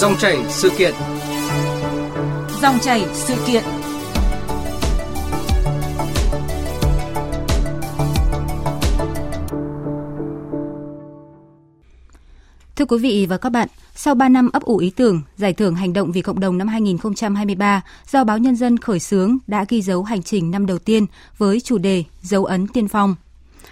Dòng chảy sự kiện. Dòng chảy sự kiện. Thưa quý vị và các bạn, sau 3 năm ấp ủ ý tưởng, Giải thưởng Hành động vì Cộng đồng năm 2023 do Báo Nhân dân khởi xướng đã ghi dấu hành trình năm đầu tiên với chủ đề Dấu ấn tiên phong.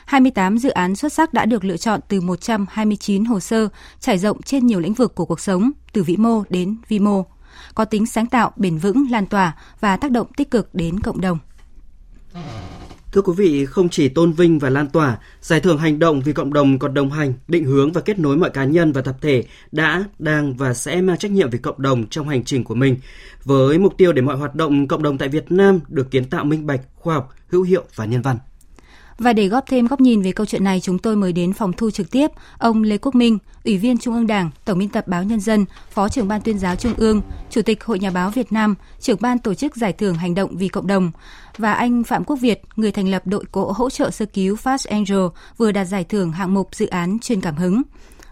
28 dự án xuất sắc đã được lựa chọn từ 129 hồ sơ trải rộng trên nhiều lĩnh vực của cuộc sống, từ vĩ mô đến vi mô, có tính sáng tạo, bền vững, lan tỏa và tác động tích cực đến cộng đồng. Thưa quý vị, không chỉ tôn vinh và lan tỏa, giải thưởng hành động vì cộng đồng còn đồng hành, định hướng và kết nối mọi cá nhân và tập thể đã, đang và sẽ mang trách nhiệm về cộng đồng trong hành trình của mình, với mục tiêu để mọi hoạt động cộng đồng tại Việt Nam được kiến tạo minh bạch, khoa học, hữu hiệu và nhân văn. Và để góp thêm góc nhìn về câu chuyện này, chúng tôi mời đến phòng thu trực tiếp ông Lê Quốc Minh, Ủy viên Trung ương Đảng, Tổng biên tập Báo Nhân dân, Phó trưởng ban tuyên giáo Trung ương, Chủ tịch Hội Nhà báo Việt Nam, trưởng ban tổ chức Giải thưởng Hành động vì cộng đồng và anh Phạm Quốc Việt, người thành lập đội cỗ hỗ trợ sơ cứu Fast Angel vừa đạt giải thưởng hạng mục dự án truyền cảm hứng.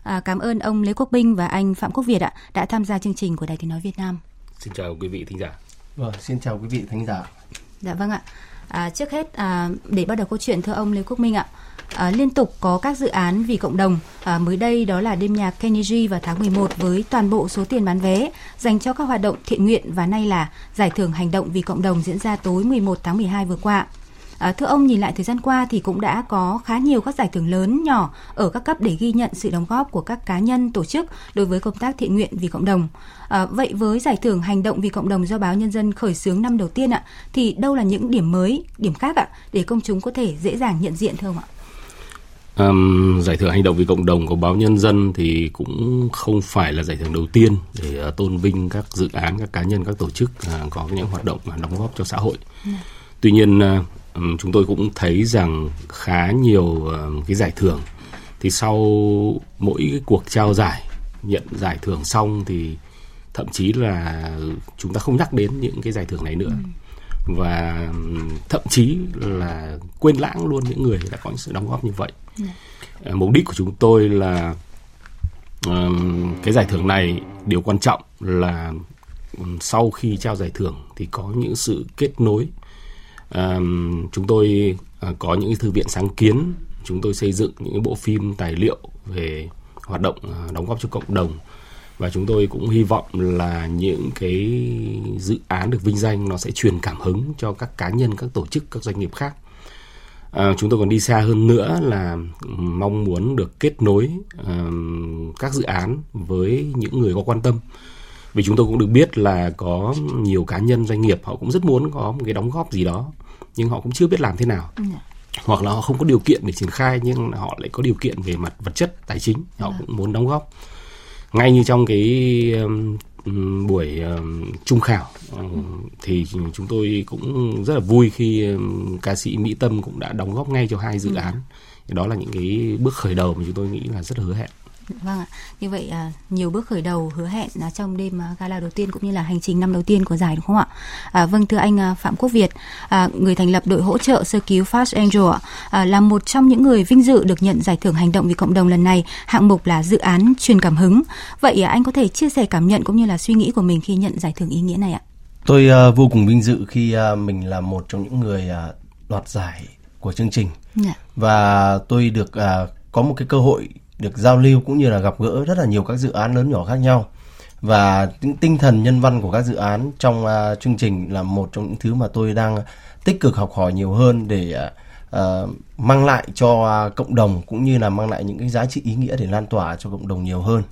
À, cảm ơn ông Lê Quốc Minh và anh Phạm Quốc Việt ạ đã tham gia chương trình của Đài Tiếng nói Việt Nam. Xin chào quý vị thính giả. Vâng, xin chào quý vị thính giả. Dạ vâng ạ. À, trước hết à, để bắt đầu câu chuyện thưa ông Lê Quốc Minh ạ. À, liên tục có các dự án vì cộng đồng. À, mới đây đó là đêm nhạc Kennedy vào tháng 11 với toàn bộ số tiền bán vé dành cho các hoạt động thiện nguyện và nay là giải thưởng hành động vì cộng đồng diễn ra tối 11 tháng 12 vừa qua. À, thưa ông nhìn lại thời gian qua thì cũng đã có khá nhiều các giải thưởng lớn nhỏ ở các cấp để ghi nhận sự đóng góp của các cá nhân tổ chức đối với công tác thiện nguyện vì cộng đồng. À, vậy với giải thưởng hành động vì cộng đồng do báo nhân dân khởi xướng năm đầu tiên ạ, thì đâu là những điểm mới, điểm khác ạ để công chúng có thể dễ dàng nhận diện thưa ông ạ? Um, giải thưởng hành động vì cộng đồng của báo nhân dân thì cũng không phải là giải thưởng đầu tiên để uh, tôn vinh các dự án các cá nhân các tổ chức uh, có những hoạt động uh, đóng góp cho xã hội ừ. tuy nhiên uh, chúng tôi cũng thấy rằng khá nhiều uh, cái giải thưởng thì sau mỗi cái cuộc trao giải nhận giải thưởng xong thì thậm chí là chúng ta không nhắc đến những cái giải thưởng này nữa ừ. và thậm chí là quên lãng luôn những người đã có những sự đóng góp như vậy ừ. mục đích của chúng tôi là um, cái giải thưởng này điều quan trọng là sau khi trao giải thưởng thì có những sự kết nối um, chúng tôi uh, có những thư viện sáng kiến chúng tôi xây dựng những bộ phim tài liệu về hoạt động uh, đóng góp cho cộng đồng. Và chúng tôi cũng hy vọng là những cái dự án được vinh danh nó sẽ truyền cảm hứng cho các cá nhân các tổ chức các doanh nghiệp khác. À, chúng tôi còn đi xa hơn nữa là ừ, mong muốn được kết nối uh, các dự án với những người có quan tâm vì chúng tôi cũng được biết là có nhiều cá nhân doanh nghiệp họ cũng rất muốn có một cái đóng góp gì đó nhưng họ cũng chưa biết làm thế nào ừ. hoặc là họ không có điều kiện để triển khai nhưng họ lại có điều kiện về mặt vật chất tài chính họ ừ. cũng muốn đóng góp ngay như trong cái um, buổi um, trung khảo um, thì chúng tôi cũng rất là vui khi ca sĩ Mỹ Tâm cũng đã đóng góp ngay cho hai dự ừ. án. Đó là những cái bước khởi đầu mà chúng tôi nghĩ là rất là hứa hẹn. Vâng ạ. Như vậy à, nhiều bước khởi đầu hứa hẹn là trong đêm à, gala đầu tiên cũng như là hành trình năm đầu tiên của giải đúng không ạ? À, vâng thưa anh à, Phạm Quốc Việt, à, người thành lập đội hỗ trợ sơ cứu Fast Angel à, là một trong những người vinh dự được nhận giải thưởng hành động vì cộng đồng lần này, hạng mục là dự án truyền cảm hứng. Vậy à, anh có thể chia sẻ cảm nhận cũng như là suy nghĩ của mình khi nhận giải thưởng ý nghĩa này ạ? Tôi vô cùng vinh dự khi mình là một trong những người đoạt giải của chương trình. Dạ. Và tôi được có một cái cơ hội được giao lưu cũng như là gặp gỡ rất là nhiều các dự án lớn nhỏ khác nhau và những tinh thần nhân văn của các dự án trong uh, chương trình là một trong những thứ mà tôi đang tích cực học hỏi nhiều hơn để uh, mang lại cho uh, cộng đồng cũng như là mang lại những cái giá trị ý nghĩa để lan tỏa cho cộng đồng nhiều hơn.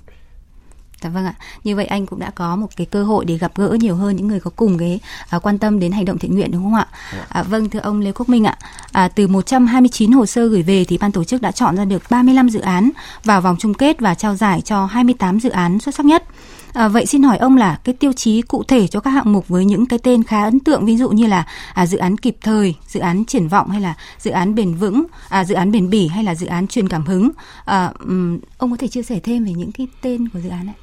Dạ vâng ạ. Như vậy anh cũng đã có một cái cơ hội để gặp gỡ nhiều hơn những người có cùng cái à, quan tâm đến hành động thiện nguyện đúng không ạ? Dạ. À, vâng thưa ông Lê Quốc Minh ạ. À, từ 129 hồ sơ gửi về thì ban tổ chức đã chọn ra được 35 dự án vào vòng chung kết và trao giải cho 28 dự án xuất sắc nhất. À, vậy xin hỏi ông là cái tiêu chí cụ thể cho các hạng mục với những cái tên khá ấn tượng ví dụ như là à, dự án kịp thời, dự án triển vọng hay là dự án bền vững, à, dự án bền bỉ hay là dự án truyền cảm hứng. À, um, ông có thể chia sẻ thêm về những cái tên của dự án này?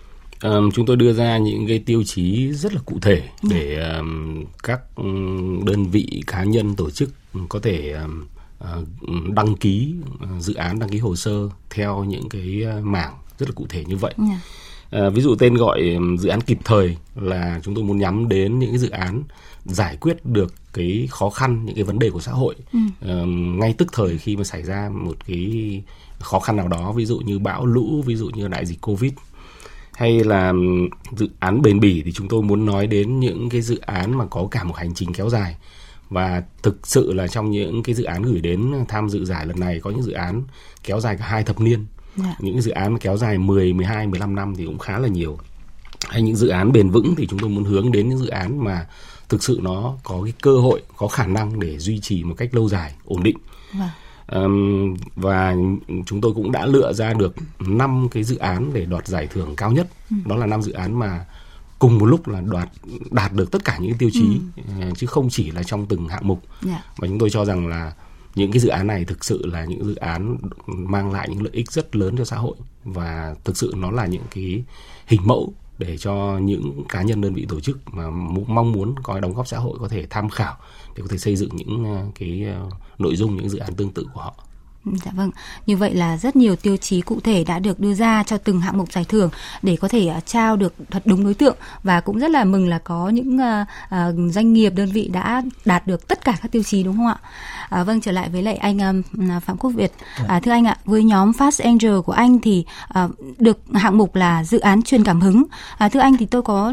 Um, chúng tôi đưa ra những cái tiêu chí rất là cụ thể ừ. để um, các đơn vị cá nhân tổ chức có thể um, đăng ký uh, dự án đăng ký hồ sơ theo những cái uh, mảng rất là cụ thể như vậy. Yeah. À, ví dụ tên gọi dự án kịp thời là chúng tôi muốn nhắm đến những cái dự án giải quyết được cái khó khăn những cái vấn đề của xã hội ừ. uh, ngay tức thời khi mà xảy ra một cái khó khăn nào đó ví dụ như bão lũ ví dụ như đại dịch covid hay là dự án bền bỉ thì chúng tôi muốn nói đến những cái dự án mà có cả một hành trình kéo dài và thực sự là trong những cái dự án gửi đến tham dự giải lần này có những dự án kéo dài cả hai thập niên yeah. Dạ. những dự án kéo dài 10, 12, 15 năm thì cũng khá là nhiều hay những dự án bền vững thì chúng tôi muốn hướng đến những dự án mà thực sự nó có cái cơ hội có khả năng để duy trì một cách lâu dài ổn định vâng. Um, và chúng tôi cũng đã lựa ra được năm cái dự án để đoạt giải thưởng cao nhất ừ. đó là năm dự án mà cùng một lúc là đoạt đạt được tất cả những tiêu chí ừ. Ờ, chứ không chỉ là trong từng hạng mục yeah. Dạ. và chúng tôi cho rằng là những cái dự án này thực sự là những dự án mang lại những lợi ích rất lớn cho xã hội và thực sự nó là những cái hình mẫu để cho những cá nhân đơn vị tổ chức mà mong muốn có đóng góp xã hội có thể tham khảo để có thể xây dựng những ờ, cái ờ, nội dung những dự án tương tự của họ. Dạ vâng, như vậy là rất nhiều tiêu chí cụ thể đã được đưa ra cho từng hạng mục giải thưởng để có thể uh, trao được thật đúng đối tượng và cũng rất là mừng là có những uh, uh, doanh nghiệp đơn vị đã đạt được tất cả các tiêu chí đúng không ạ? À, vâng trở lại với lại anh Phạm Quốc Việt. Dạ. À, thưa anh ạ, với nhóm Fast Angel của anh thì uh, được hạng mục là dự án truyền cảm hứng. À, thưa anh thì tôi có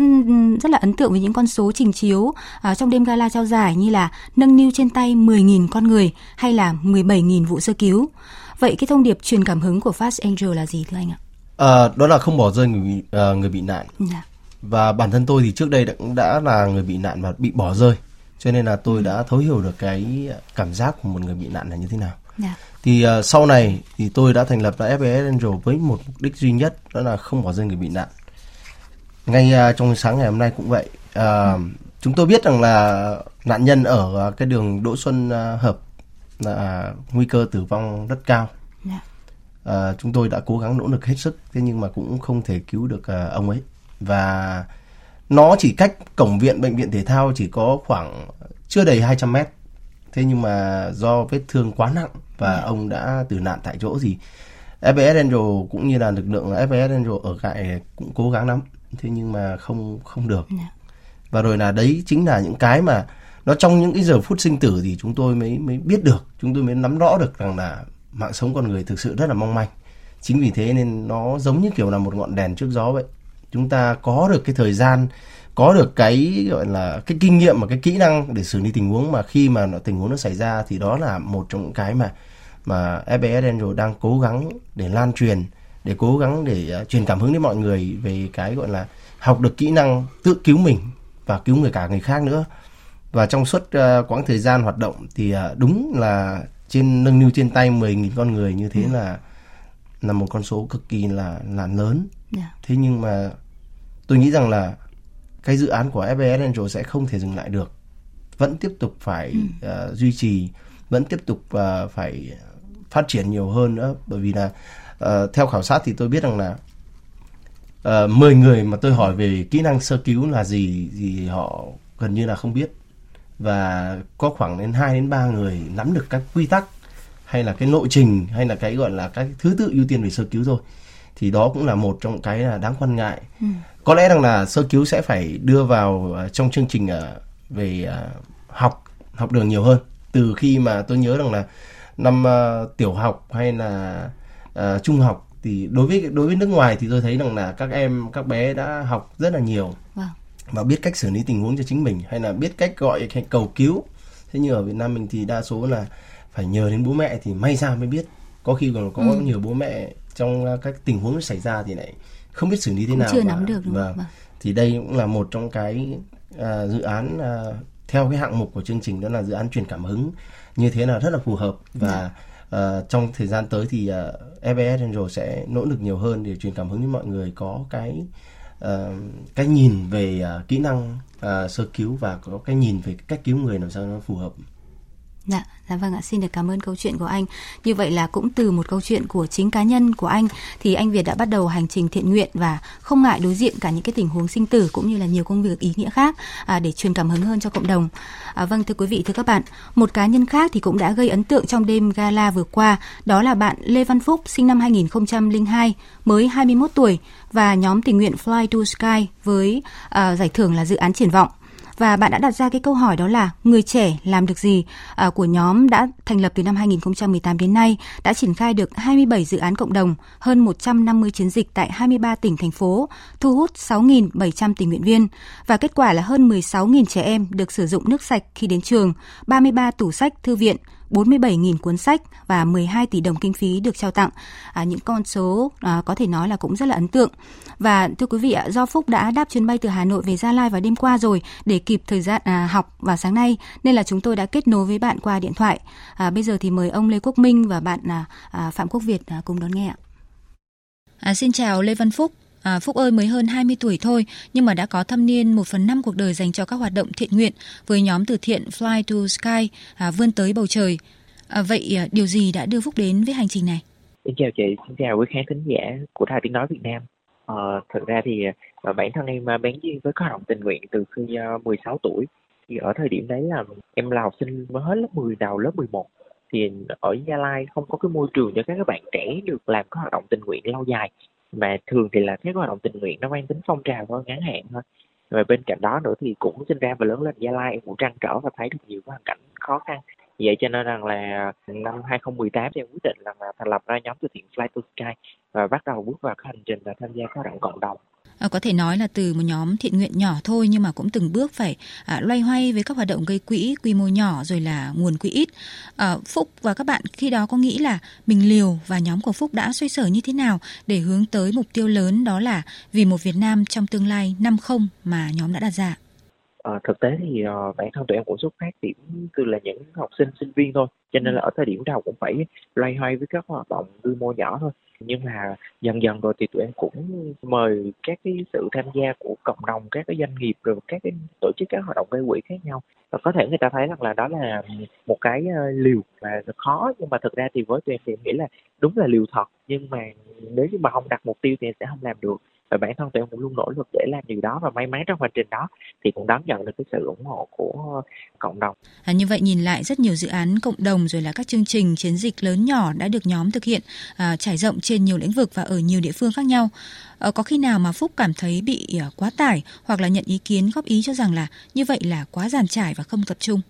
rất là ấn tượng với những con số trình chiếu uh, trong đêm gala trao giải như là nâng niu trên tay 10.000 con người hay là 17.000 vụ sơ cứu cứu. Vậy cái thông điệp truyền cảm hứng của Fast Angel là gì thưa anh ạ? À, đó là không bỏ rơi người uh, người bị nạn. Dạ. Và bản thân tôi thì trước đây đã, đã là người bị nạn và bị bỏ rơi. Cho nên là tôi ừ. đã thấu hiểu được cái cảm giác của một người bị nạn là như thế nào. Dạ. Thì uh, sau này thì tôi đã thành lập ra FBS Angel với một mục đích duy nhất đó là không bỏ rơi người bị nạn. Ngay uh, trong sáng ngày hôm nay cũng vậy. Uh, ừ. Chúng tôi biết rằng là nạn nhân ở cái đường Đỗ Xuân Hợp là nguy cơ tử vong rất cao. Yeah. Dạ. À, chúng tôi đã cố gắng nỗ lực hết sức, thế nhưng mà cũng không thể cứu được à, ông ấy. Và nó chỉ cách cổng viện bệnh viện thể thao chỉ có khoảng chưa đầy 200 mét. Thế nhưng mà do vết thương quá nặng và yeah. Dạ. ông đã tử nạn tại chỗ gì. FBS Angel cũng như là lực lượng FBS Angel ở tại cũng cố gắng lắm. Thế nhưng mà không không được. Yeah. Dạ. Và rồi là đấy chính là những cái mà nó trong những cái giờ phút sinh tử thì chúng tôi mới mới biết được chúng tôi mới nắm rõ được rằng là mạng sống con người thực sự rất là mong manh. Chính vì thế nên nó giống như kiểu là một ngọn đèn trước gió vậy. Chúng ta có được cái thời gian có được cái gọi là cái kinh nghiệm và cái kỹ năng để xử lý tình huống mà khi mà tình huống nó xảy ra thì đó là một trong những cái mà mà FBS Angel đang cố gắng để lan truyền để cố gắng để uh, truyền cảm hứng đến mọi người về cái gọi là học được kỹ năng tự cứu mình và cứu người cả người khác nữa và trong suốt uh, quãng thời gian hoạt động thì uh, đúng là trên nâng niu trên tay 10.000 con người như thế ừ. là là một con số cực kỳ là là lớn. Yeah. Dạ. Thế nhưng mà tôi nghĩ rằng là cái dự án của FBS Angel sẽ không thể dừng lại được. Vẫn tiếp tục phải ừ. uh, duy trì, vẫn tiếp tục uh, phải phát triển nhiều hơn nữa bởi vì là uh, theo khảo sát thì tôi biết rằng là uh, 10 người mà tôi hỏi về kỹ năng sơ cứu là gì thì họ gần như là không biết và có khoảng đến 2 đến 3 người nắm được các quy tắc hay là cái lộ trình hay là cái gọi là cái thứ tự ưu tiên về sơ cứu rồi. Thì đó cũng là một trong cái là đáng quan ngại. Ừ. có lẽ rằng là sơ cứu sẽ phải đưa vào uh, trong chương trình uh, về uh, học học đường nhiều hơn. Từ khi mà tôi nhớ rằng là năm uh, tiểu học hay là uh, trung học thì đối với đối với nước ngoài thì tôi thấy rằng là các em các bé đã học rất là nhiều. Wow và biết cách xử lý tình huống cho chính mình hay là biết cách gọi hay cầu cứu. Thế như ở Việt Nam mình thì đa số là phải nhờ đến bố mẹ thì may ra mới biết. Có khi còn có ừ. nhiều bố mẹ trong các tình huống xảy ra thì lại không biết xử lý thế cũng nào chưa và, nắm được đúng và, vâng. thì đây cũng là một trong cái uh, dự án uh, theo cái hạng mục của chương trình đó là dự án truyền cảm hứng. Như thế là rất là phù hợp và uh, trong thời gian tới thì uh, FBS Angel sẽ nỗ lực nhiều hơn để truyền cảm hứng đến mọi người có cái Ờ, cái nhìn về uh, kỹ năng uh, sơ cứu và có cái nhìn về cách cứu người làm sao nó phù hợp. Dạ, dạ vâng ạ, xin được cảm ơn câu chuyện của anh. Như vậy là cũng từ một câu chuyện của chính cá nhân của anh thì anh Việt đã bắt đầu hành trình thiện nguyện và không ngại đối diện cả những cái tình huống sinh tử cũng như là nhiều công việc ý nghĩa khác à, để truyền cảm hứng hơn cho cộng đồng. À, vâng thưa quý vị, thưa các bạn, một cá nhân khác thì cũng đã gây ấn tượng trong đêm gala vừa qua, đó là bạn Lê Văn Phúc sinh năm 2002, mới 21 tuổi và nhóm tình nguyện Fly to Sky với à, giải thưởng là dự án triển vọng và bạn đã đặt ra cái câu hỏi đó là người trẻ làm được gì? À, của nhóm đã thành lập từ năm 2018 đến nay đã triển khai được 27 dự án cộng đồng, hơn 150 chiến dịch tại 23 tỉnh thành phố, thu hút 6.700 tình nguyện viên. Và kết quả là hơn 16.000 trẻ em được sử dụng nước sạch khi đến trường, 33 tủ sách thư viện, 47.000 cuốn sách và 12 tỷ đồng kinh phí được trao tặng. À, những con số à, có thể nói là cũng rất là ấn tượng. Và thưa quý vị ạ, do Phúc đã đáp chuyến bay từ Hà Nội về Gia Lai vào đêm qua rồi để kịp thời gian à, học vào sáng nay nên là chúng tôi đã kết nối với bạn qua điện thoại. À, bây giờ thì mời ông Lê Quốc Minh và bạn à, à, Phạm Quốc Việt à, cùng đón nghe ạ. À, xin chào Lê Văn Phúc. À, Phúc ơi mới hơn 20 tuổi thôi nhưng mà đã có thâm niên 1 phần 5 cuộc đời dành cho các hoạt động thiện nguyện với nhóm từ thiện Fly to Sky à, vươn tới bầu trời. À, vậy à, điều gì đã đưa Phúc đến với hành trình này? Xin chào chị, xin chào quý khán thính giả của Đài Tiếng Nói Việt Nam. À, thực ra thì à, bản thân em à, bén duyên với các hoạt động tình nguyện từ khi à, uh, 16 tuổi. Thì ở thời điểm đấy là em là học sinh mới hết lớp 10 đầu lớp 11 thì ở Gia Lai không có cái môi trường cho các bạn trẻ được làm các hoạt động tình nguyện lâu dài mà thường thì là các hoạt động tình nguyện nó mang tính phong trào thôi, ngắn hạn thôi. Và bên cạnh đó nữa thì cũng sinh ra và lớn lên Gia Lai em cũng trăn trở và thấy được nhiều hoàn cảnh khó khăn. Vậy cho nên rằng là năm 2018 thì em quyết định là thành lập ra nhóm từ thiện Fly to Sky và bắt đầu bước vào cái hành trình là tham gia các hoạt động cộng đồng. À, có thể nói là từ một nhóm thiện nguyện nhỏ thôi nhưng mà cũng từng bước phải à, loay hoay với các hoạt động gây quỹ quy mô nhỏ rồi là nguồn quỹ ít. À, Phúc và các bạn khi đó có nghĩ là mình liều và nhóm của Phúc đã xoay sở như thế nào để hướng tới mục tiêu lớn đó là vì một Việt Nam trong tương lai năm không mà nhóm đã đặt ra? À, thực tế thì uh, bản thân tụi em cũng xuất phát điểm từ là những học sinh sinh viên thôi cho nên là ở thời điểm đầu cũng phải loay hoay với các hoạt động quy mô nhỏ thôi nhưng mà dần dần rồi thì tụi em cũng mời các cái sự tham gia của cộng đồng, các cái doanh nghiệp rồi các cái tổ chức, các hoạt động gây quỹ khác nhau. Và có thể người ta thấy rằng là đó là một cái ờ, liều và khó, nhưng mà thực ra thì với tụi em thì em nghĩ là đúng là liều thật. Nhưng mà nếu như mà không đặt mục tiêu thì em sẽ không làm được và bản thân tụi em cũng luôn nỗ lực để làm điều đó và may mắn trong hành trình đó thì cũng đón nhận được cái sự ủng hộ của cộng đồng. À, như vậy nhìn lại rất nhiều dự án cộng đồng rồi là các chương trình chiến dịch lớn nhỏ đã được nhóm thực hiện à, trải rộng trên nhiều lĩnh vực và ở nhiều địa phương khác nhau. À, có khi nào mà Phúc cảm thấy bị à, quá tải hoặc là nhận ý kiến góp ý cho rằng là như vậy là quá giàn trải và không tập trung?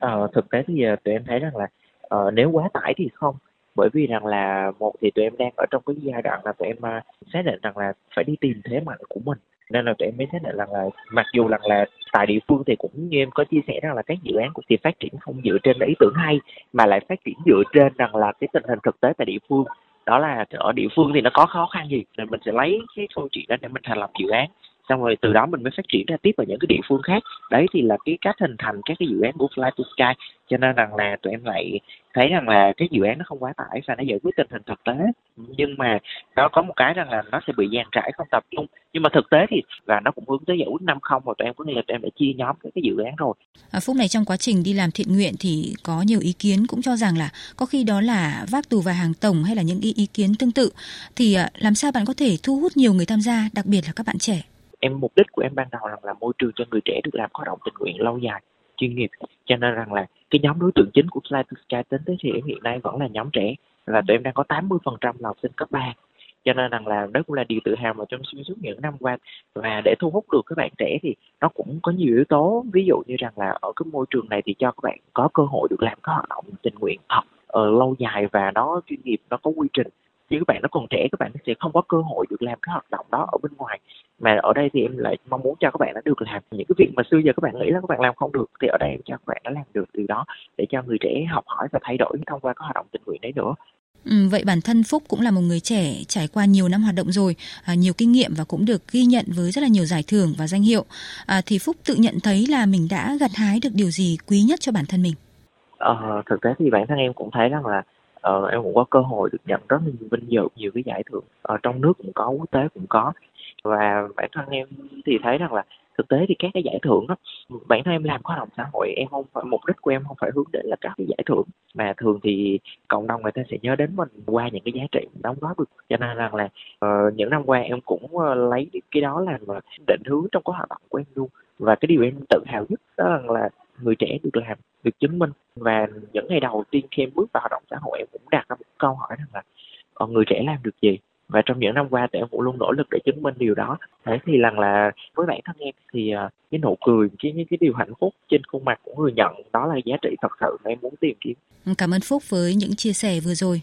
À, thực tế thì tụi em thấy rằng là uh, nếu quá tải thì không bởi vì rằng là một thì tụi em đang ở trong cái giai đoạn là tụi em à, xác định rằng là phải đi tìm thế mạnh của mình. Nên là tụi em mới xác định rằng là mặc dù rằng là tại địa phương thì cũng như em có chia sẻ rằng là các dự án cũng thì phát triển không dựa trên ý tưởng hay, mà lại phát triển dựa trên rằng là cái tình hình thực tế tại địa phương. Đó là ở địa phương thì nó có khó khăn gì nên mình sẽ lấy cái câu chuyện đó để mình thành lập dự án xong rồi từ đó mình mới phát triển ra tiếp ở những cái địa phương khác. Đấy thì là cái cách hình thành các cái dự án của Fly to Sky. Cho nên rằng là tụi em lại thấy rằng là cái dự án nó không quá tải và nó giải quyết tình hình thực tế. Nhưng mà nó có một cái rằng là nó sẽ bị dàn trải không tập trung. Nhưng mà thực tế thì là nó cũng hướng tới giải quyết năm không và tụi em có nghĩa là tụi em đã chia nhóm các cái dự án rồi. À, phúc này trong quá trình đi làm thiện nguyện thì có nhiều ý kiến cũng cho rằng là có khi đó là vác tù và hàng tổng hay là những ý, ý kiến tương tự. Thì à, làm sao bạn có thể thu hút nhiều người tham gia đặc biệt là các bạn trẻ? Em mục đích của em ban đầu là làm môi trường cho người trẻ được làm hoạt động tình nguyện lâu dài chuyên nghiệp. Cho nên rằng là cái nhóm đối tượng chính của Fly to Sky tính tới thì hiện nay vẫn là nhóm trẻ và tụi em đang có 80% là học sinh cấp 3 cho nên rằng là đó cũng là điều tự hào mà trong xuyên suốt những năm qua. Và để thu hút được các bạn trẻ thì nó cũng có nhiều yếu tố. Ví dụ như rằng là ở cái môi trường này thì cho các bạn có cơ hội được làm các hoạt động tình nguyện học uh, lâu dài và nó chuyên nghiệp nó có quy trình chứ các bạn nó còn trẻ các bạn sẽ không có cơ hội được làm cái hoạt động đó ở bên ngoài mà ở đây thì em lại mong muốn cho các bạn đã được làm những cái việc mà xưa giờ các bạn nghĩ là các bạn làm không được thì ở đây em cho các bạn đã làm được điều đó để cho người trẻ học hỏi và thay đổi thông qua các hoạt động tình nguyện đấy nữa Ừ, vậy bản thân Phúc cũng là một người trẻ trải qua nhiều năm hoạt động rồi, à, nhiều kinh nghiệm và cũng được ghi nhận với rất là nhiều giải thưởng và danh hiệu. À, thì Phúc tự nhận thấy là mình đã gặt hái được điều gì quý nhất cho bản thân mình? Ờ, thực tế thì bản thân em cũng thấy rằng là uh, em cũng có cơ hội được nhận rất là nhiều vinh dự nhiều cái giải thưởng ở trong nước cũng có quốc tế cũng có. Và bản thân em thì thấy rằng là thực tế thì các cái giải thưởng đó bản thân em làm khoa hoạt động xã hội em không phải mục đích của em không phải hướng đến là các cái giải thưởng. Mà thường thì cộng đồng người ta sẽ nhớ đến mình qua những cái giá trị đóng góp được. Cho nên rằng là uh, những năm qua em cũng uh, lấy cái đó làm định hướng trong các hoạt động của em luôn. Và cái điều em tự hào nhất đó là người trẻ được làm được chứng minh. Và những ngày đầu tiên khi em bước vào hoạt động xã hội, em cũng đặt ra một câu hỏi rằng là còn người trẻ làm được gì? Và trong những năm qua thì em cũng luôn nỗ lực để chứng minh điều đó. Thế thì rằng là với bản thân em thì ờ, cái nụ cười, cái những cái điều hạnh phúc trên khuôn mặt của người nhận đó là giá trị thật sự mà em muốn tìm kiếm. Cảm ơn phúc với những chia sẻ vừa rồi.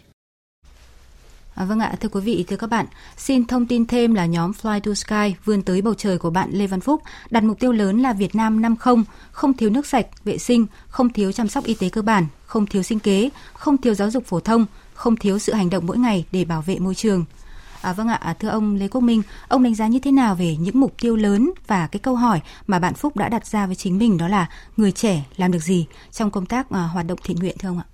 À, vâng ạ, thưa quý vị, thưa các bạn, xin thông tin thêm là nhóm Fly to Sky vươn tới bầu trời của bạn Lê Văn Phúc đặt mục tiêu lớn là Việt Nam 50, không thiếu nước sạch, vệ sinh, không thiếu chăm sóc y tế cơ bản, không thiếu sinh kế, không thiếu giáo dục phổ thông, không thiếu sự hành động mỗi ngày để bảo vệ môi trường. À, vâng ạ, thưa ông Lê Quốc Minh, ông đánh giá như thế nào về những mục tiêu lớn và cái câu hỏi mà bạn Phúc đã đặt ra với chính mình đó là người trẻ làm được gì trong công tác uh, hoạt động thiện nguyện thưa ông ạ?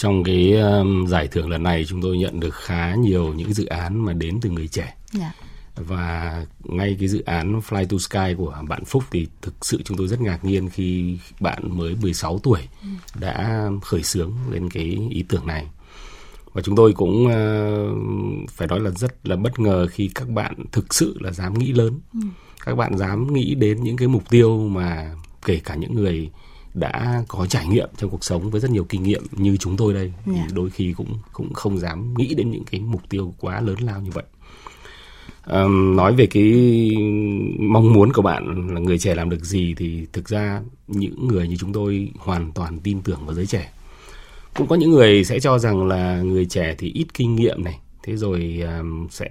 Trong cái um, giải thưởng lần này chúng tôi nhận được khá nhiều những dự án mà đến từ người trẻ. Yeah. Dạ. Và ngay cái dự án Fly to Sky của bạn Phúc thì thực sự chúng tôi rất ngạc nhiên khi bạn mới 16 tuổi ừ. đã khởi xướng lên cái ý tưởng này và chúng tôi cũng uh, phải nói là rất là bất ngờ khi các bạn thực sự là dám nghĩ lớn ừ. các bạn dám nghĩ đến những cái mục tiêu mà kể cả những người đã có trải nghiệm trong cuộc sống với rất nhiều kinh nghiệm như chúng tôi đây yeah. thì dạ. đôi khi cũng cũng không dám nghĩ đến những cái mục tiêu quá lớn lao như vậy um, nói về cái mong muốn của bạn là người trẻ làm được gì thì thực ra những người như chúng tôi hoàn toàn tin tưởng vào giới trẻ cũng có những người sẽ cho rằng là người trẻ thì ít kinh nghiệm này thế rồi um, sẽ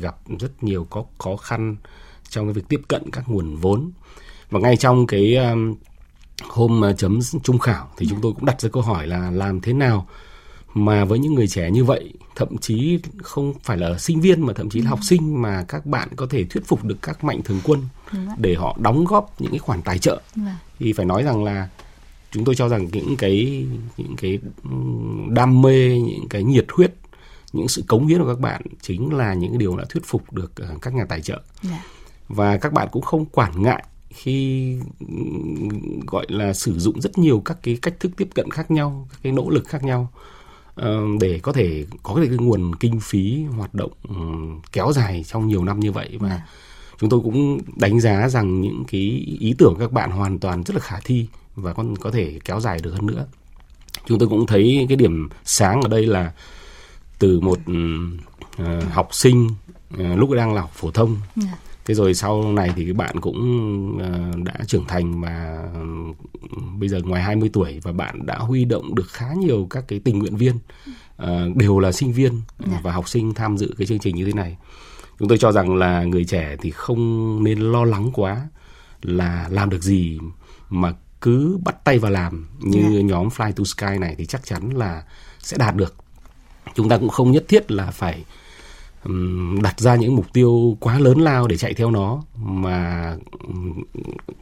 gặp rất nhiều có khó khăn trong cái việc tiếp cận các nguồn vốn và ngay trong cái um, hôm uh, chấm trung khảo thì chúng tôi cũng đặt ra câu hỏi là làm thế nào mà với những người trẻ như vậy thậm chí không phải là sinh viên mà thậm chí là học sinh mà các bạn có thể thuyết phục được các mạnh thường quân để họ đóng góp những cái khoản tài trợ. Thì phải nói rằng là chúng tôi cho rằng những cái những cái đam mê những cái nhiệt huyết những sự cống hiến của các bạn chính là những điều đã thuyết phục được ờ, các nhà tài trợ. Dạ. và các bạn cũng không quản ngại khi gọi là sử dụng rất nhiều các cái cách thức tiếp cận khác nhau các cái nỗ lực khác nhau uh, để có thể có cái nguồn kinh phí hoạt động kéo dài trong nhiều năm như vậy và. Dạ. chúng tôi cũng đánh giá rằng những cái ý tưởng các bạn hoàn toàn rất là khả thi và còn có thể kéo dài được hơn nữa chúng tôi cũng thấy cái điểm sáng ở đây là từ một uh, học sinh uh, lúc đang là học phổ thông yeah. Thế rồi sau này thì các bạn cũng uh, đã trưởng thành và uh, bây giờ ngoài 20 tuổi và bạn đã huy động được khá nhiều các cái tình nguyện viên uh, đều là sinh viên. Dạ. và học sinh tham dự cái chương trình như thế này chúng tôi cho rằng là người trẻ thì không nên lo lắng quá là làm được gì mà cứ bắt tay vào làm như yeah. Dạ. nhóm Fly to Sky này thì chắc chắn là sẽ đạt được. Chúng ta cũng không nhất thiết là phải đặt ra những mục tiêu quá lớn lao để chạy theo nó mà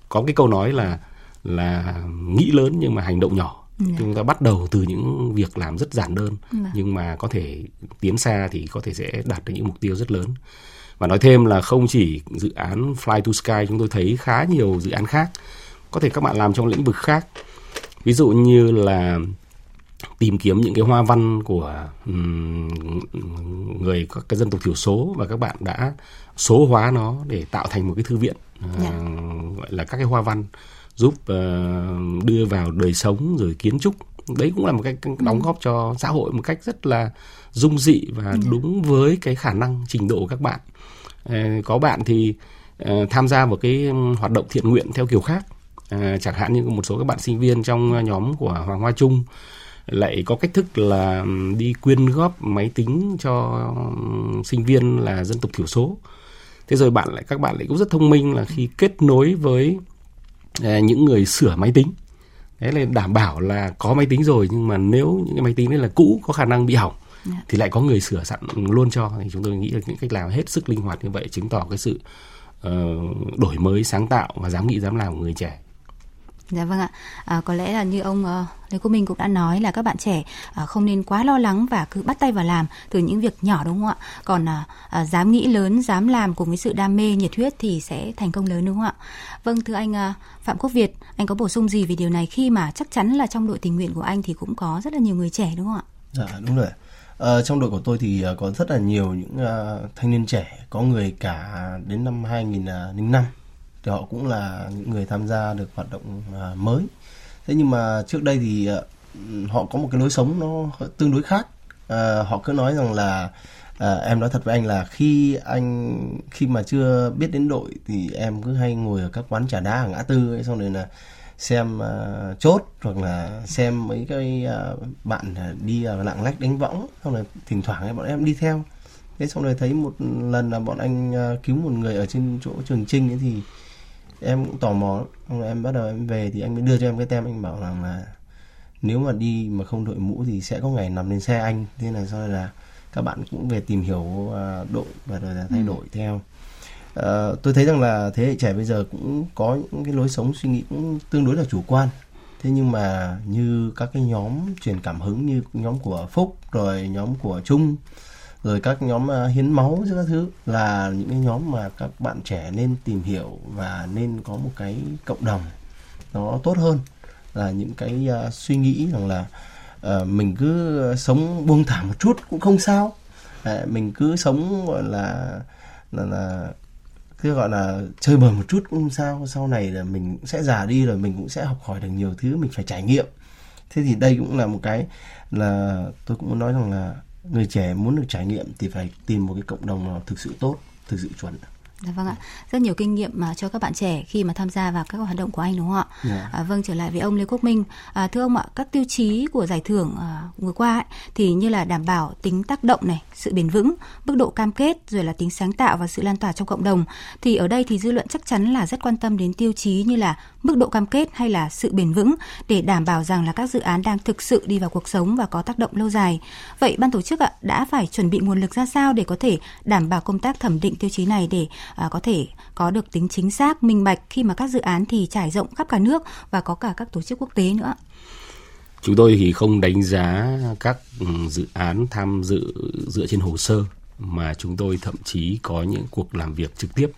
có cái câu nói là là nghĩ lớn nhưng mà hành động nhỏ. Yeah. Dạ. Chúng ta bắt đầu từ những việc làm rất giản đơn yeah. Dạ. nhưng mà có thể tiến xa thì có thể sẽ đạt được những mục tiêu rất lớn. Và nói thêm là không chỉ dự án Fly to Sky chúng tôi thấy khá nhiều dự án khác có thể các bạn làm trong lĩnh vực khác ví dụ như là tìm kiếm những cái hoa văn của um, người các cái dân tộc thiểu số và các bạn đã số hóa nó để tạo thành một cái thư viện uh, yeah. gọi là các cái hoa văn giúp uh, đưa vào đời sống rồi kiến trúc đấy cũng là một cái đóng góp cho xã hội một cách rất là dung dị và yeah. đúng với cái khả năng trình độ của các bạn uh, có bạn thì uh, tham gia vào cái hoạt động thiện nguyện theo kiểu khác à, chẳng hạn như một số các bạn sinh viên trong nhóm của Hoàng Hoa Trung lại có cách thức là đi quyên góp máy tính cho sinh viên là dân tộc thiểu số thế rồi bạn lại các bạn lại cũng rất thông minh là khi kết nối với à, những người sửa máy tính thế là đảm bảo là có máy tính rồi nhưng mà nếu những cái máy tính đấy là cũ có khả năng bị hỏng yeah. Dạ. thì lại có người sửa sẵn luôn cho thì chúng tôi nghĩ là những cách làm hết sức linh hoạt như vậy chứng tỏ cái sự uh, đổi mới sáng tạo và dám nghĩ dám làm của người trẻ Dạ vâng ạ. À, có lẽ là như ông uh, Lê Quốc Minh cũng đã nói là các bạn trẻ uh, không nên quá lo lắng và cứ bắt tay vào làm từ những việc nhỏ đúng không ạ? Còn uh, uh, dám nghĩ lớn, dám làm cùng với sự đam mê, nhiệt huyết thì sẽ thành công lớn đúng không ạ? Vâng thưa anh uh, Phạm Quốc Việt, anh có bổ sung gì về điều này khi mà chắc chắn là trong đội tình nguyện của anh thì cũng có rất là nhiều người trẻ đúng không ạ? Dạ đúng rồi. À, trong đội của tôi thì có rất là nhiều những uh, thanh niên trẻ, có người cả đến năm 2005 thì họ cũng là những người tham gia được hoạt động à, mới. Thế nhưng mà trước đây thì à, họ có một cái lối sống nó tương đối khác. À, họ cứ nói rằng là À, em nói thật với anh là khi anh khi mà chưa biết đến đội thì em cứ hay ngồi ở các quán trà đá ở ngã tư ấy, xong rồi là xem uh, chốt hoặc là xem mấy cái uh, bạn đi uh, lạng lách đánh võng xong rồi thỉnh thoảng ấy, bọn em đi theo. Thế xong rồi thấy một lần là bọn anh uh, cứu một người ở trên chỗ trường trinh ấy thì em cũng tò mò rồi em bắt đầu em về thì anh mới đưa cho em cái tem anh bảo rằng là nếu mà đi mà không đội mũ thì sẽ có ngày nằm lên xe anh. Thế là do là các bạn cũng về tìm hiểu uh, đội và rồi là thay ừ. đổi theo. Uh, tôi thấy rằng là thế hệ trẻ bây giờ cũng có những cái lối sống suy nghĩ cũng tương đối là chủ quan. Thế nhưng mà như các cái nhóm truyền cảm hứng như nhóm của phúc rồi nhóm của trung rồi các nhóm ờ, hiến máu các thứ là những cái nhóm mà các bạn trẻ nên tìm hiểu và nên có một cái cộng đồng nó tốt hơn. Là những cái uh, suy nghĩ rằng là uh, mình cứ sống buông thả một chút cũng không sao. Uh, mình cứ sống gọi là là là cứ gọi là chơi bời một chút cũng không sao. Sau này là mình sẽ già đi rồi mình cũng sẽ học hỏi được nhiều thứ mình phải trải nghiệm. Thế thì đây cũng là một cái là tôi cũng muốn nói rằng là người trẻ muốn được trải nghiệm thì phải tìm một cái cộng đồng nào thực sự tốt, thực sự chuẩn. Dạ vâng ạ, rất nhiều kinh nghiệm mà cho các bạn trẻ khi mà tham gia vào các hoạt động của anh đúng không ạ? Yeah. Dạ. À, vâng trở lại với ông Lê Quốc Minh, à, thưa ông ạ, các tiêu chí của giải thưởng à, vừa qua ấy, thì như là đảm bảo tính tác động này, sự bền vững, mức độ cam kết, rồi là tính sáng tạo và sự lan tỏa trong cộng đồng. Thì ở đây thì dư luận chắc chắn là rất quan tâm đến tiêu chí như là mức độ cam kết hay là sự bền vững để đảm bảo rằng là các dự án đang thực sự đi vào cuộc sống và có tác động lâu dài. Vậy ban tổ chức ạ đã phải chuẩn bị nguồn lực ra sao để có thể đảm bảo công tác thẩm định tiêu chí này để à, có thể có được tính chính xác, minh bạch khi mà các dự án thì trải rộng khắp cả nước và có cả các tổ chức quốc tế nữa. Chúng tôi thì không đánh giá các ừ, dự án tham dự dựa trên hồ sơ mà chúng tôi thậm chí có những cuộc làm việc trực tiếp.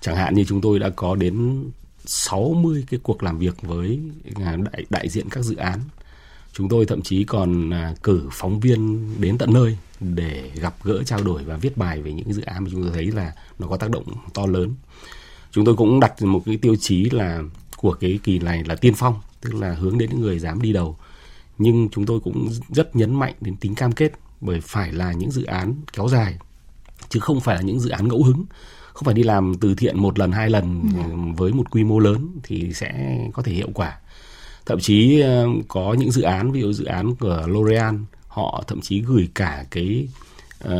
Chẳng hạn như chúng tôi đã có đến 60 cái cuộc làm việc với à, đại, đại diện các dự án. Chúng tôi thậm chí còn à, cử phóng viên đến tận nơi để gặp gỡ trao đổi và viết bài về những dự án mà chúng tôi thấy là nó có tác động to lớn. Chúng tôi cũng đặt một cái tiêu chí là của cái kỳ này là tiên phong, tức là hướng đến những người dám đi đầu. Nhưng chúng tôi cũng rất nhấn mạnh đến tính cam kết bởi phải là những dự án kéo dài chứ không phải là những dự án ngẫu hứng không phải đi làm từ thiện một lần hai lần ừ. với một quy mô lớn thì sẽ có thể hiệu quả thậm chí ờ, có những dự án ví dụ dự án của L'Oreal họ thậm chí gửi cả cái uh,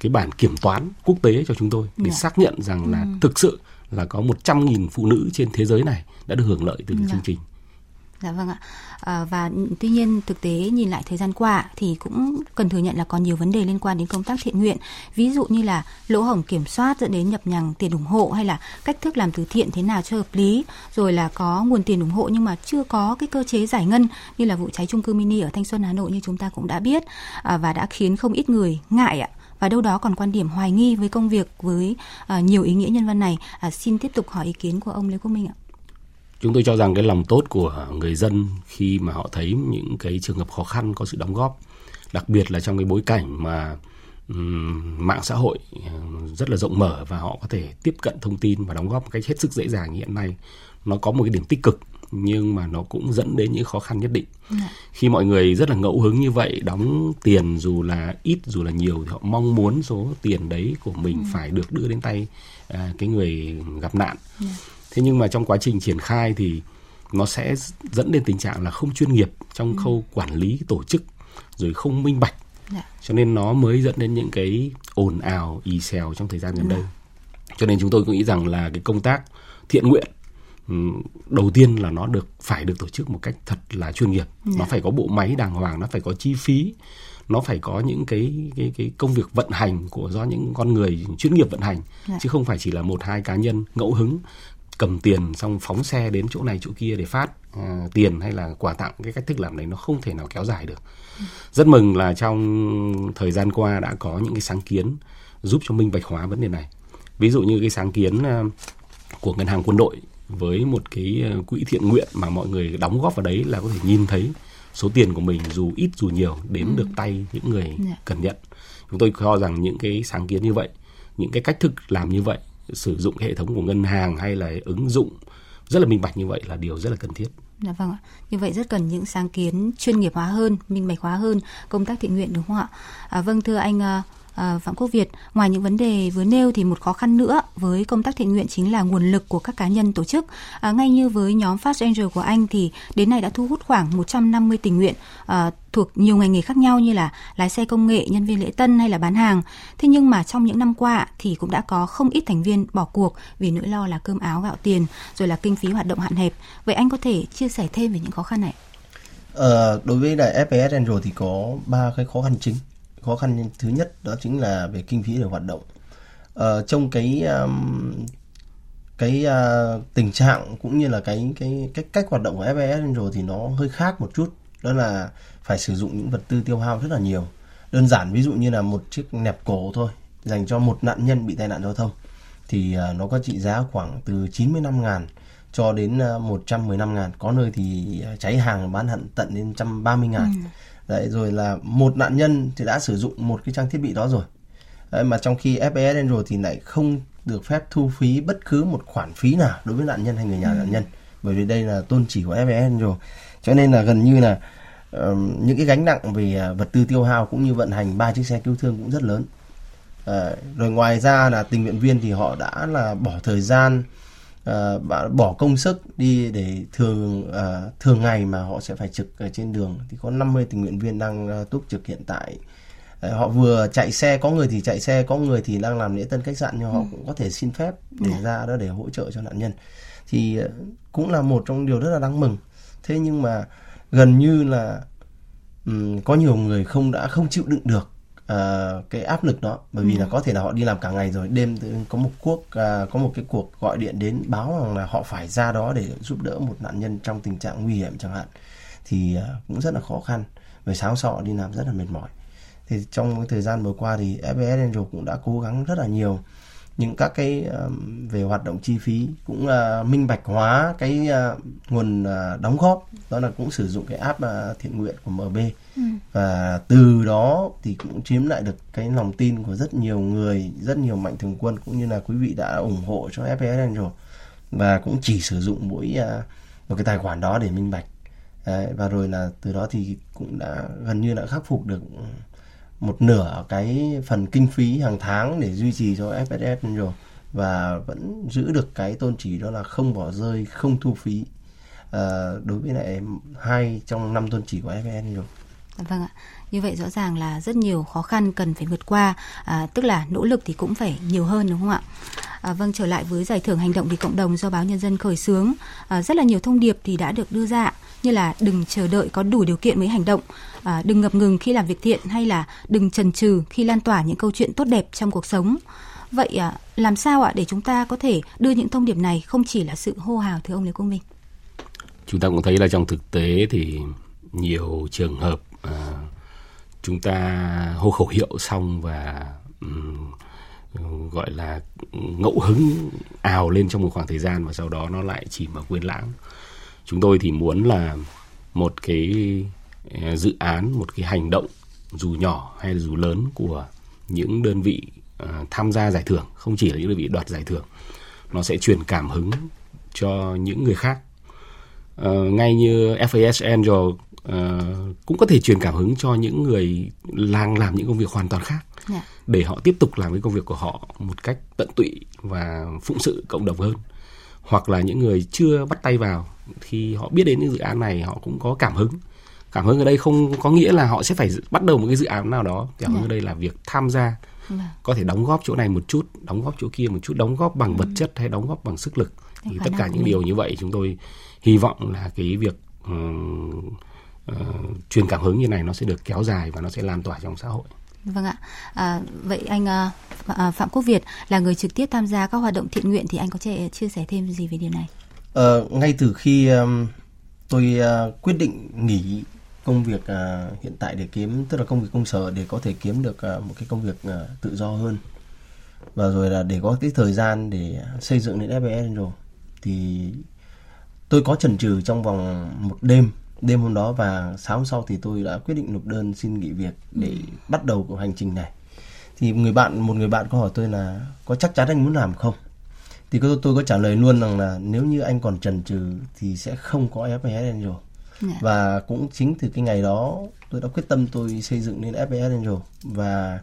cái bản kiểm toán quốc tế cho chúng tôi để yeah. Dạ. xác nhận rằng là ừ. thực sự là có 100.000 phụ nữ trên thế giới này đã được hưởng lợi từ yeah. Dạ. chương trình. Dạ vâng ạ. À, và tuy nhiên thực tế nhìn lại thời gian qua thì cũng cần thừa nhận là còn nhiều vấn đề liên quan đến công tác thiện nguyện. Ví dụ như là lỗ hổng kiểm soát dẫn đến nhập nhằng tiền ủng hộ hay là cách thức làm từ thiện thế nào cho hợp lý, rồi là có nguồn tiền ủng hộ nhưng mà chưa có cái cơ chế giải ngân như là vụ cháy chung cư mini ở Thanh Xuân Hà Nội như chúng ta cũng đã biết à, và đã khiến không ít người ngại ạ và đâu đó còn quan điểm hoài nghi với công việc với à, nhiều ý nghĩa nhân văn này. À, xin tiếp tục hỏi ý kiến của ông Lê Quốc Minh ạ. Chúng tôi cho rằng cái lòng tốt của người dân khi mà họ thấy những cái trường hợp khó khăn có sự đóng góp, đặc biệt là trong cái bối cảnh mà um, mạng xã hội ờ, rất là rộng mở và họ có thể tiếp cận thông tin và đóng góp một cách hết sức dễ dàng hiện nay, nó có một cái điểm tích cực nhưng mà nó cũng dẫn đến những khó khăn nhất định. À. Khi mọi người rất là ngẫu hứng như vậy, đóng tiền dù là ít dù là nhiều thì họ mong muốn số tiền đấy của mình ừ. phải được đưa đến tay à, cái người gặp nạn. À thế nhưng mà trong quá trình triển khai thì nó sẽ dẫn đến tình trạng là không chuyên nghiệp trong ừ. khâu quản lý tổ chức rồi không minh bạch dạ. cho nên nó mới dẫn đến những cái ồn ào ì xèo trong thời gian gần dạ. đây cho nên chúng tôi cũng nghĩ rằng là cái công tác thiện nguyện ừ, đầu tiên là nó được phải được tổ chức một cách thật là chuyên nghiệp dạ. nó phải có bộ máy đàng hoàng nó phải có chi phí nó phải có những cái cái cái công việc vận hành của do những con người chuyên nghiệp vận hành dạ. chứ không phải chỉ là một hai cá nhân ngẫu hứng cầm tiền xong phóng xe đến chỗ này chỗ kia để phát uh, tiền hay là quà tặng cái cách thức làm đấy nó không thể nào kéo dài được rất mừng là trong thời gian qua đã có những cái sáng kiến giúp cho minh bạch hóa vấn đề này ví dụ như cái sáng kiến uh, của ngân hàng quân đội với một cái ờ, quỹ thiện nguyện mà mọi người đóng góp vào đấy là có thể nhìn thấy số tiền của mình dù ít dù nhiều đến ừ. được tay những người yeah. Dạ. cần nhận chúng tôi cho rằng những cái sáng kiến như vậy những cái cách thức làm như vậy sử dụng cái hệ thống của ngân hàng hay là ứng dụng rất là minh bạch như vậy là điều rất là cần thiết Dạ vâng ạ. Như vậy rất cần những sáng kiến chuyên nghiệp hóa hơn, minh bạch hóa hơn công tác thiện nguyện đúng không ạ? À, vâng thưa anh à, À, Phạm Quốc Việt, ngoài những vấn đề vừa nêu thì một khó khăn nữa với công tác thiện nguyện chính là nguồn lực của các cá nhân tổ chức. À, ngay như với nhóm Fast Angel của anh thì đến nay đã thu hút khoảng 150 tình nguyện à, thuộc nhiều ngành nghề khác nhau như là lái xe công nghệ, nhân viên lễ tân hay là bán hàng. Thế nhưng mà trong những năm qua thì cũng đã có không ít thành viên bỏ cuộc vì nỗi lo là cơm áo gạo tiền rồi là kinh phí hoạt động hạn hẹp. Vậy anh có thể chia sẻ thêm về những khó khăn này? Ờ, đối với đại FPS Angel thì có ba cái khó khăn chính khó khăn thứ nhất đó chính là về kinh phí để hoạt động. Ờ, trong cái um, cái uh, tình trạng cũng như là cái cái cách cách hoạt động của FES rồi thì nó hơi khác một chút. Đó là phải sử dụng những vật tư tiêu hao rất là nhiều. Đơn giản ví dụ như là một chiếc nẹp cổ thôi dành cho một nạn nhân bị tai nạn giao thông thì uh, nó có trị giá khoảng từ 95 ngàn cho đến à, uh, 115 ngàn. Có nơi thì cháy hàng bán hận tận đến 130 ngàn. Ừ đấy rồi là một nạn nhân thì đã sử dụng một cái trang thiết bị đó rồi. Đấy, mà trong khi FPS Angel thì lại không được phép thu phí bất cứ một khoản phí nào đối với nạn nhân hay người nhà ừ. nạn nhân. Bởi vì đây là tôn chỉ của FPS Angel cho nên là gần như là uh, những cái gánh nặng về uh, vật tư tiêu hao cũng như vận hành ba chiếc xe cứu thương cũng rất lớn. Uh, rồi ngoài ra là tình nguyện viên thì họ đã là bỏ thời gian uh, bỏ công sức đi để thường uh, thường ngày mà họ sẽ phải trực ở trên đường. Thì có 50 tình nguyện viên đang uh, túc trực hiện tại. Uh, họ vừa chạy xe có người thì chạy xe có người thì đang làm lễ tân khách sạn nhưng họ ừ. cũng có thể xin phép để ừ. ra đó để hỗ trợ cho nạn nhân. Thì uh, cũng là một trong điều rất là đáng mừng. Thế nhưng mà gần như là um, có nhiều người không đã không chịu đựng được uh, cái áp lực đó. Bởi vì ừ. là có thể là họ đi làm cả ngày rồi đêm có một cuộc uh, có một cái cuộc gọi điện đến báo rằng là họ phải ra đó để giúp đỡ một nạn nhân trong tình trạng nguy hiểm chẳng hạn. Thì uh, cũng rất là khó khăn. Về sáng sọ đi làm rất là mệt mỏi. Thì trong cái thời gian vừa qua thì FBS Angel cũng đã cố gắng rất là nhiều những các cái về hoạt động chi phí cũng uh, minh bạch hóa cái uh, nguồn uh, đóng góp. Đó là cũng sử dụng cái app thiện nguyện của MB ừ. và từ đó thì cũng chiếm lại được cái lòng tin của rất nhiều người rất nhiều mạnh thường quân cũng như là quý vị đã ủng hộ cho FPS Angel và cũng chỉ sử dụng mỗi một cái tài khoản đó để minh bạch. Đấy, và rồi là từ đó thì cũng đã gần như đã khắc phục được một nửa cái phần kinh phí hàng tháng để duy trì cho FSF rồi và vẫn giữ được cái tôn chỉ đó là không bỏ rơi, không thu phí à, đối với lại hai trong năm tôn chỉ của FSF rồi. Vâng ạ. Như vậy rõ ràng là rất nhiều khó khăn cần phải vượt qua, à, tức là nỗ lực thì cũng phải nhiều hơn đúng không ạ? À, vâng trở lại với giải thưởng hành động vì cộng đồng do báo nhân dân khởi xướng, à, rất là nhiều thông điệp thì đã được đưa ra như là đừng chờ đợi có đủ điều kiện mới hành động, à, đừng ngập ngừng khi làm việc thiện hay là đừng chần chừ khi lan tỏa những câu chuyện tốt đẹp trong cuộc sống. Vậy à, làm sao ạ để chúng ta có thể đưa những thông điệp này không chỉ là sự hô hào thưa ông Lê Công Minh? Chúng ta cũng thấy là trong thực tế thì nhiều trường hợp à, chúng ta hô khẩu hiệu xong và um, gọi là ngẫu hứng ào lên trong một khoảng thời gian và sau đó nó lại chỉ mà quên lãng chúng tôi thì muốn là một cái ờ, dự án một cái hành động dù nhỏ hay là dù lớn của những đơn vị uh, tham gia giải thưởng không chỉ là những đơn vị đoạt giải thưởng nó sẽ truyền cảm hứng cho những người khác uh, ngay như FAS Angel uh, cũng có thể truyền cảm hứng cho những người đang làm những công việc hoàn toàn khác yeah. Dạ. để họ tiếp tục làm cái công việc của họ một cách tận tụy và phụng sự cộng đồng hơn hoặc là những người chưa bắt tay vào thì họ biết đến những dự án này họ cũng có cảm hứng cảm hứng ở đây không có nghĩa là họ sẽ phải bắt đầu một cái dự án nào đó cảm hứng ở dạ. đây là việc tham gia vâng. có thể đóng góp chỗ này một chút đóng góp chỗ kia một chút đóng góp bằng vật ừ. chất hay đóng góp bằng sức lực thì tất cả những điều như vậy chúng tôi hy vọng là cái việc uh, uh, truyền cảm hứng như này nó sẽ được kéo dài và nó sẽ lan tỏa trong xã hội Vâng ạ. À, vậy anh à, à, Phạm Quốc Việt là người trực tiếp tham gia các hoạt động thiện nguyện thì anh có thể chia sẻ thêm gì về điều này? À, ngay từ khi um, tôi uh, quyết định nghỉ công việc uh, hiện tại để kiếm tức là công việc công sở để có thể kiếm được uh, một cái công việc uh, tự do hơn và rồi là để có cái thời gian để xây dựng đến FBS rồi thì tôi có chần chừ trong vòng một đêm đêm hôm đó và sáng hôm sau thì tôi đã quyết định nộp đơn xin nghỉ việc để bắt đầu cuộc hành trình này. Thì người bạn một người bạn có hỏi tôi là có chắc chắn anh muốn làm không? Thì tôi, tôi có trả lời luôn rằng là nếu như anh còn chần chừ thì sẽ không có FBS Angel. Yeah. Dạ. và cũng chính từ cái ngày đó tôi đã quyết tâm tôi xây dựng nên FBS Angel. Và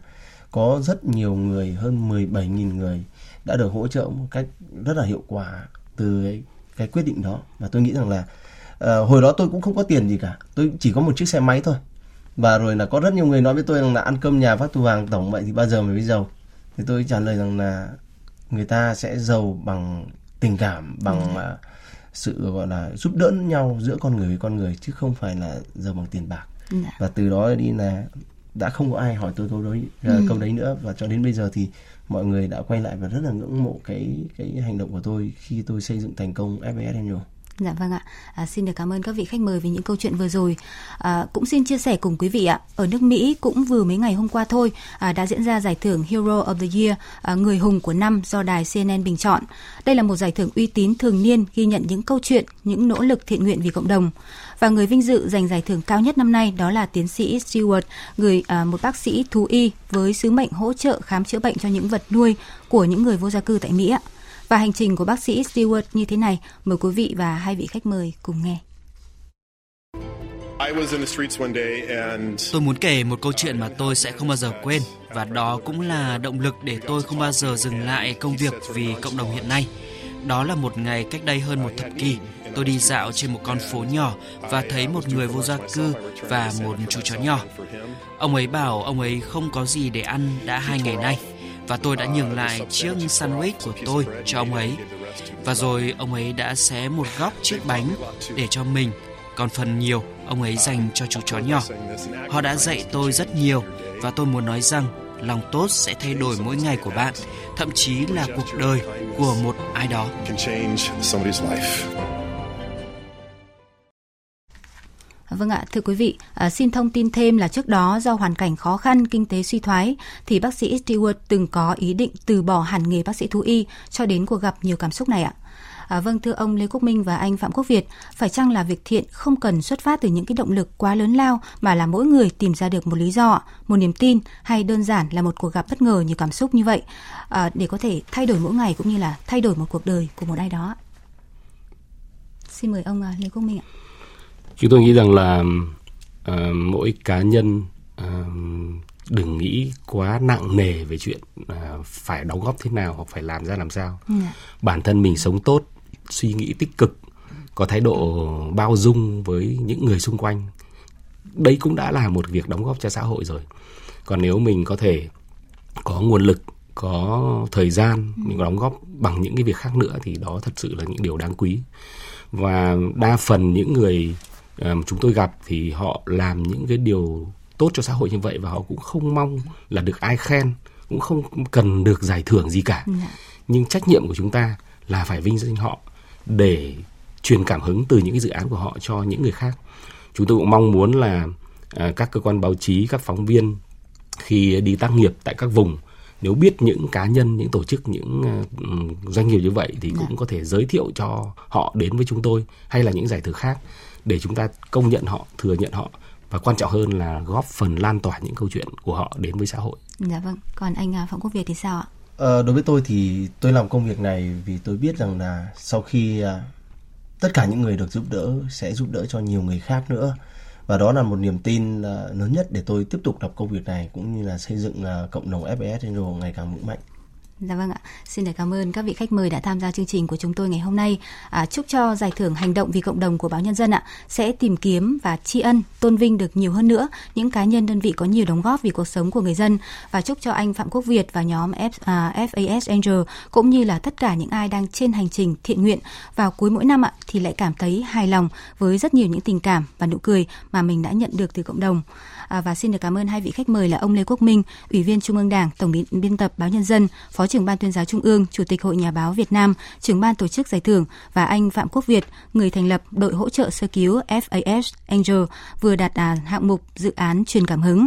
có rất nhiều người hơn 17.000 người đã được hỗ trợ một cách rất là hiệu quả từ cái, cái quyết định đó. Và tôi nghĩ rằng là uh, hồi đó tôi cũng không có tiền gì cả tôi chỉ có một chiếc xe máy thôi và rồi là có rất nhiều người nói với tôi rằng là ăn cơm nhà phát thu vàng tổng vậy thì bao giờ mới biết giàu thì tôi trả lời rằng là người ta sẽ giàu bằng tình cảm bằng ừ. uh, sự gọi là giúp đỡ nhau giữa con người với con người chứ không phải là giàu bằng tiền bạc ừ. và từ đó đi là đã không có ai hỏi tôi câu đấy ừ. câu đấy nữa và cho đến bây giờ thì mọi người đã quay lại và rất là ngưỡng mộ cái cái hành động của tôi khi tôi xây dựng thành công FBS Angel. Dạ vâng ạ. À, xin được cảm ơn các vị khách mời về những câu chuyện vừa rồi. À, cũng xin chia sẻ cùng quý vị ạ. Ở nước Mỹ cũng vừa mấy ngày hôm qua thôi à, đã diễn ra giải thưởng Hero of the Year, à, người hùng của năm do đài CNN bình chọn. Đây là một giải thưởng uy tín thường niên ghi nhận những câu chuyện, những nỗ lực thiện nguyện vì cộng đồng. Và người vinh dự giành giải thưởng cao nhất năm nay đó là tiến sĩ Stewart, người à, một bác sĩ thú y với sứ mệnh hỗ trợ khám chữa bệnh cho những vật nuôi của những người vô gia cư tại Mỹ ạ. Và hành trình của bác sĩ Stewart như thế này, mời quý vị và hai vị khách mời cùng nghe. Tôi muốn kể một câu chuyện mà tôi sẽ không bao giờ quên và đó cũng là động lực để tôi không bao giờ dừng lại công việc vì cộng đồng hiện nay. Đó là một ngày cách đây hơn một thập kỷ, tôi đi dạo trên một con phố nhỏ và thấy một người vô gia cư và một chú chó nhỏ. Ông ấy bảo ông ấy không có gì để ăn đã hai ngày nay và tôi đã nhường lại chiếc sandwich của tôi cho ông ấy. Và rồi ông ấy đã xé một góc chiếc bánh để cho mình, còn phần nhiều ông ấy dành cho chú chó nhỏ. Họ đã dạy tôi rất nhiều và tôi muốn nói rằng lòng tốt sẽ thay đổi mỗi ngày của bạn, thậm chí là cuộc đời của một ai đó. Vâng ạ, thưa quý vị, à, xin thông tin thêm là trước đó do hoàn cảnh khó khăn, kinh tế suy thoái, thì bác sĩ Stewart từng có ý định từ bỏ hẳn nghề bác sĩ thú y cho đến cuộc gặp nhiều cảm xúc này ạ. À, vâng thưa ông Lê Quốc Minh và anh Phạm Quốc Việt, phải chăng là việc thiện không cần xuất phát từ những cái động lực quá lớn lao mà là mỗi người tìm ra được một lý do, một niềm tin hay đơn giản là một cuộc gặp bất ngờ nhiều cảm xúc như vậy à, để có thể thay đổi mỗi ngày cũng như là thay đổi một cuộc đời của một ai đó. Xin mời ông à, Lê Quốc Minh ạ chúng tôi nghĩ rằng là uh, mỗi cá nhân uh, đừng nghĩ quá nặng nề về chuyện uh, phải đóng góp thế nào hoặc phải làm ra làm sao yeah. Dạ. bản thân mình sống tốt suy nghĩ tích cực có thái độ bao dung với những người xung quanh đấy cũng đã là một việc đóng góp cho xã hội rồi còn nếu mình có thể có nguồn lực có thời gian ừ. mình có đóng góp bằng những cái việc khác nữa thì đó thật sự là những điều đáng quý và đa phần những người chúng tôi gặp thì họ làm những cái điều tốt cho xã hội như vậy và họ cũng không mong là được ai khen cũng không cần được giải thưởng gì cả dạ. nhưng trách nhiệm của chúng ta là phải vinh danh họ để truyền cảm hứng từ những cái dự án của họ cho những người khác chúng tôi cũng mong muốn là à, các cơ quan báo chí các phóng viên khi đi tác nghiệp tại các vùng nếu biết những cá nhân những tổ chức những uh, doanh nghiệp như vậy thì dạ. cũng có thể giới thiệu cho họ đến với chúng tôi hay là những giải thưởng khác để chúng ta công nhận họ thừa nhận họ và quan trọng hơn là góp phần lan tỏa những câu chuyện của họ đến với xã hội. Dạ vâng. Còn anh à, Phạm Quốc Việt thì sao ạ? Ờ, đối với tôi thì tôi làm công việc này vì tôi biết rằng là sau khi à, tất cả những người được giúp đỡ sẽ giúp đỡ cho nhiều người khác nữa và đó là một niềm tin à, lớn nhất để tôi tiếp tục làm công việc này, cũng như là xây dựng à, cộng đồng FBS Angel ngày càng vững mạnh. Dạ vâng ạ. Xin được cảm ơn các vị khách mời đã tham gia chương trình của chúng tôi ngày hôm nay. À, chúc cho giải thưởng hành động vì cộng đồng của báo Nhân dân ạ sẽ tìm kiếm và tri ân, tôn vinh được nhiều hơn nữa những cá nhân đơn vị có nhiều đóng góp vì cuộc sống của người dân và chúc cho anh Phạm Quốc Việt và nhóm F, à, FAS Angel cũng như là tất cả những ai đang trên hành trình thiện nguyện vào cuối mỗi năm ạ thì lại cảm thấy hài lòng với rất nhiều những tình cảm và nụ cười mà mình đã nhận được từ cộng đồng. À, và xin được cảm ơn hai vị khách mời là ông Lê Quốc Minh, Ủy viên Trung ương Đảng, Tổng biên tập báo Nhân dân, Phó trưởng ban tuyên giáo Trung ương, Chủ tịch Hội Nhà báo Việt Nam, trưởng ban tổ chức giải thưởng và anh Phạm Quốc Việt, người thành lập đội hỗ trợ sơ cứu FAS Angel vừa đạt à, hạng mục dự án truyền cảm hứng.